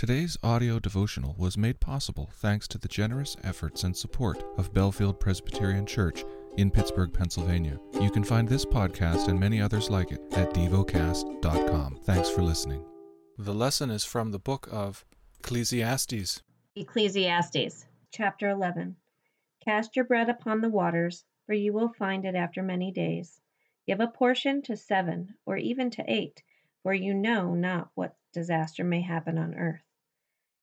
Today's audio devotional was made possible thanks to the generous efforts and support of Bellefield Presbyterian Church in Pittsburgh, Pennsylvania. You can find this podcast and many others like it at devocast.com. Thanks for listening. The lesson is from the book of Ecclesiastes. Ecclesiastes chapter 11 Cast your bread upon the waters, for you will find it after many days. Give a portion to seven, or even to eight, for you know not what disaster may happen on earth.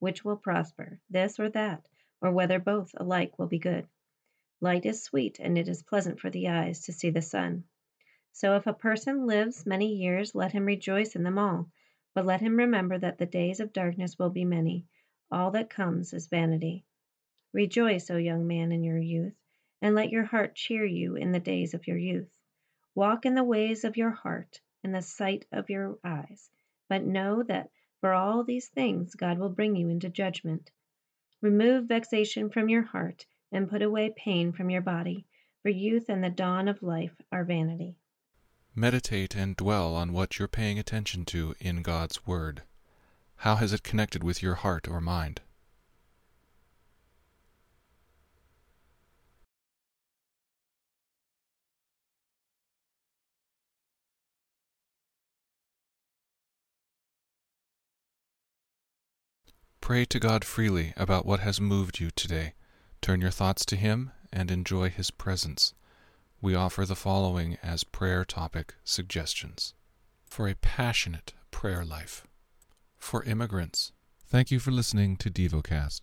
which will prosper, this or that, or whether both alike will be good. Light is sweet, and it is pleasant for the eyes to see the sun. So if a person lives many years, let him rejoice in them all. But let him remember that the days of darkness will be many. All that comes is vanity. Rejoice, O young man, in your youth, and let your heart cheer you in the days of your youth. Walk in the ways of your heart, in the sight of your eyes, but know that for all these things God will bring you into judgment. Remove vexation from your heart, and put away pain from your body, for youth and the dawn of life are vanity. Meditate and dwell on what you're paying attention to in God's Word. How has it connected with your heart or mind? Pray to God freely about what has moved you today. Turn your thoughts to Him and enjoy His presence. We offer the following as prayer topic suggestions for a passionate prayer life. For immigrants, thank you for listening to DevoCast.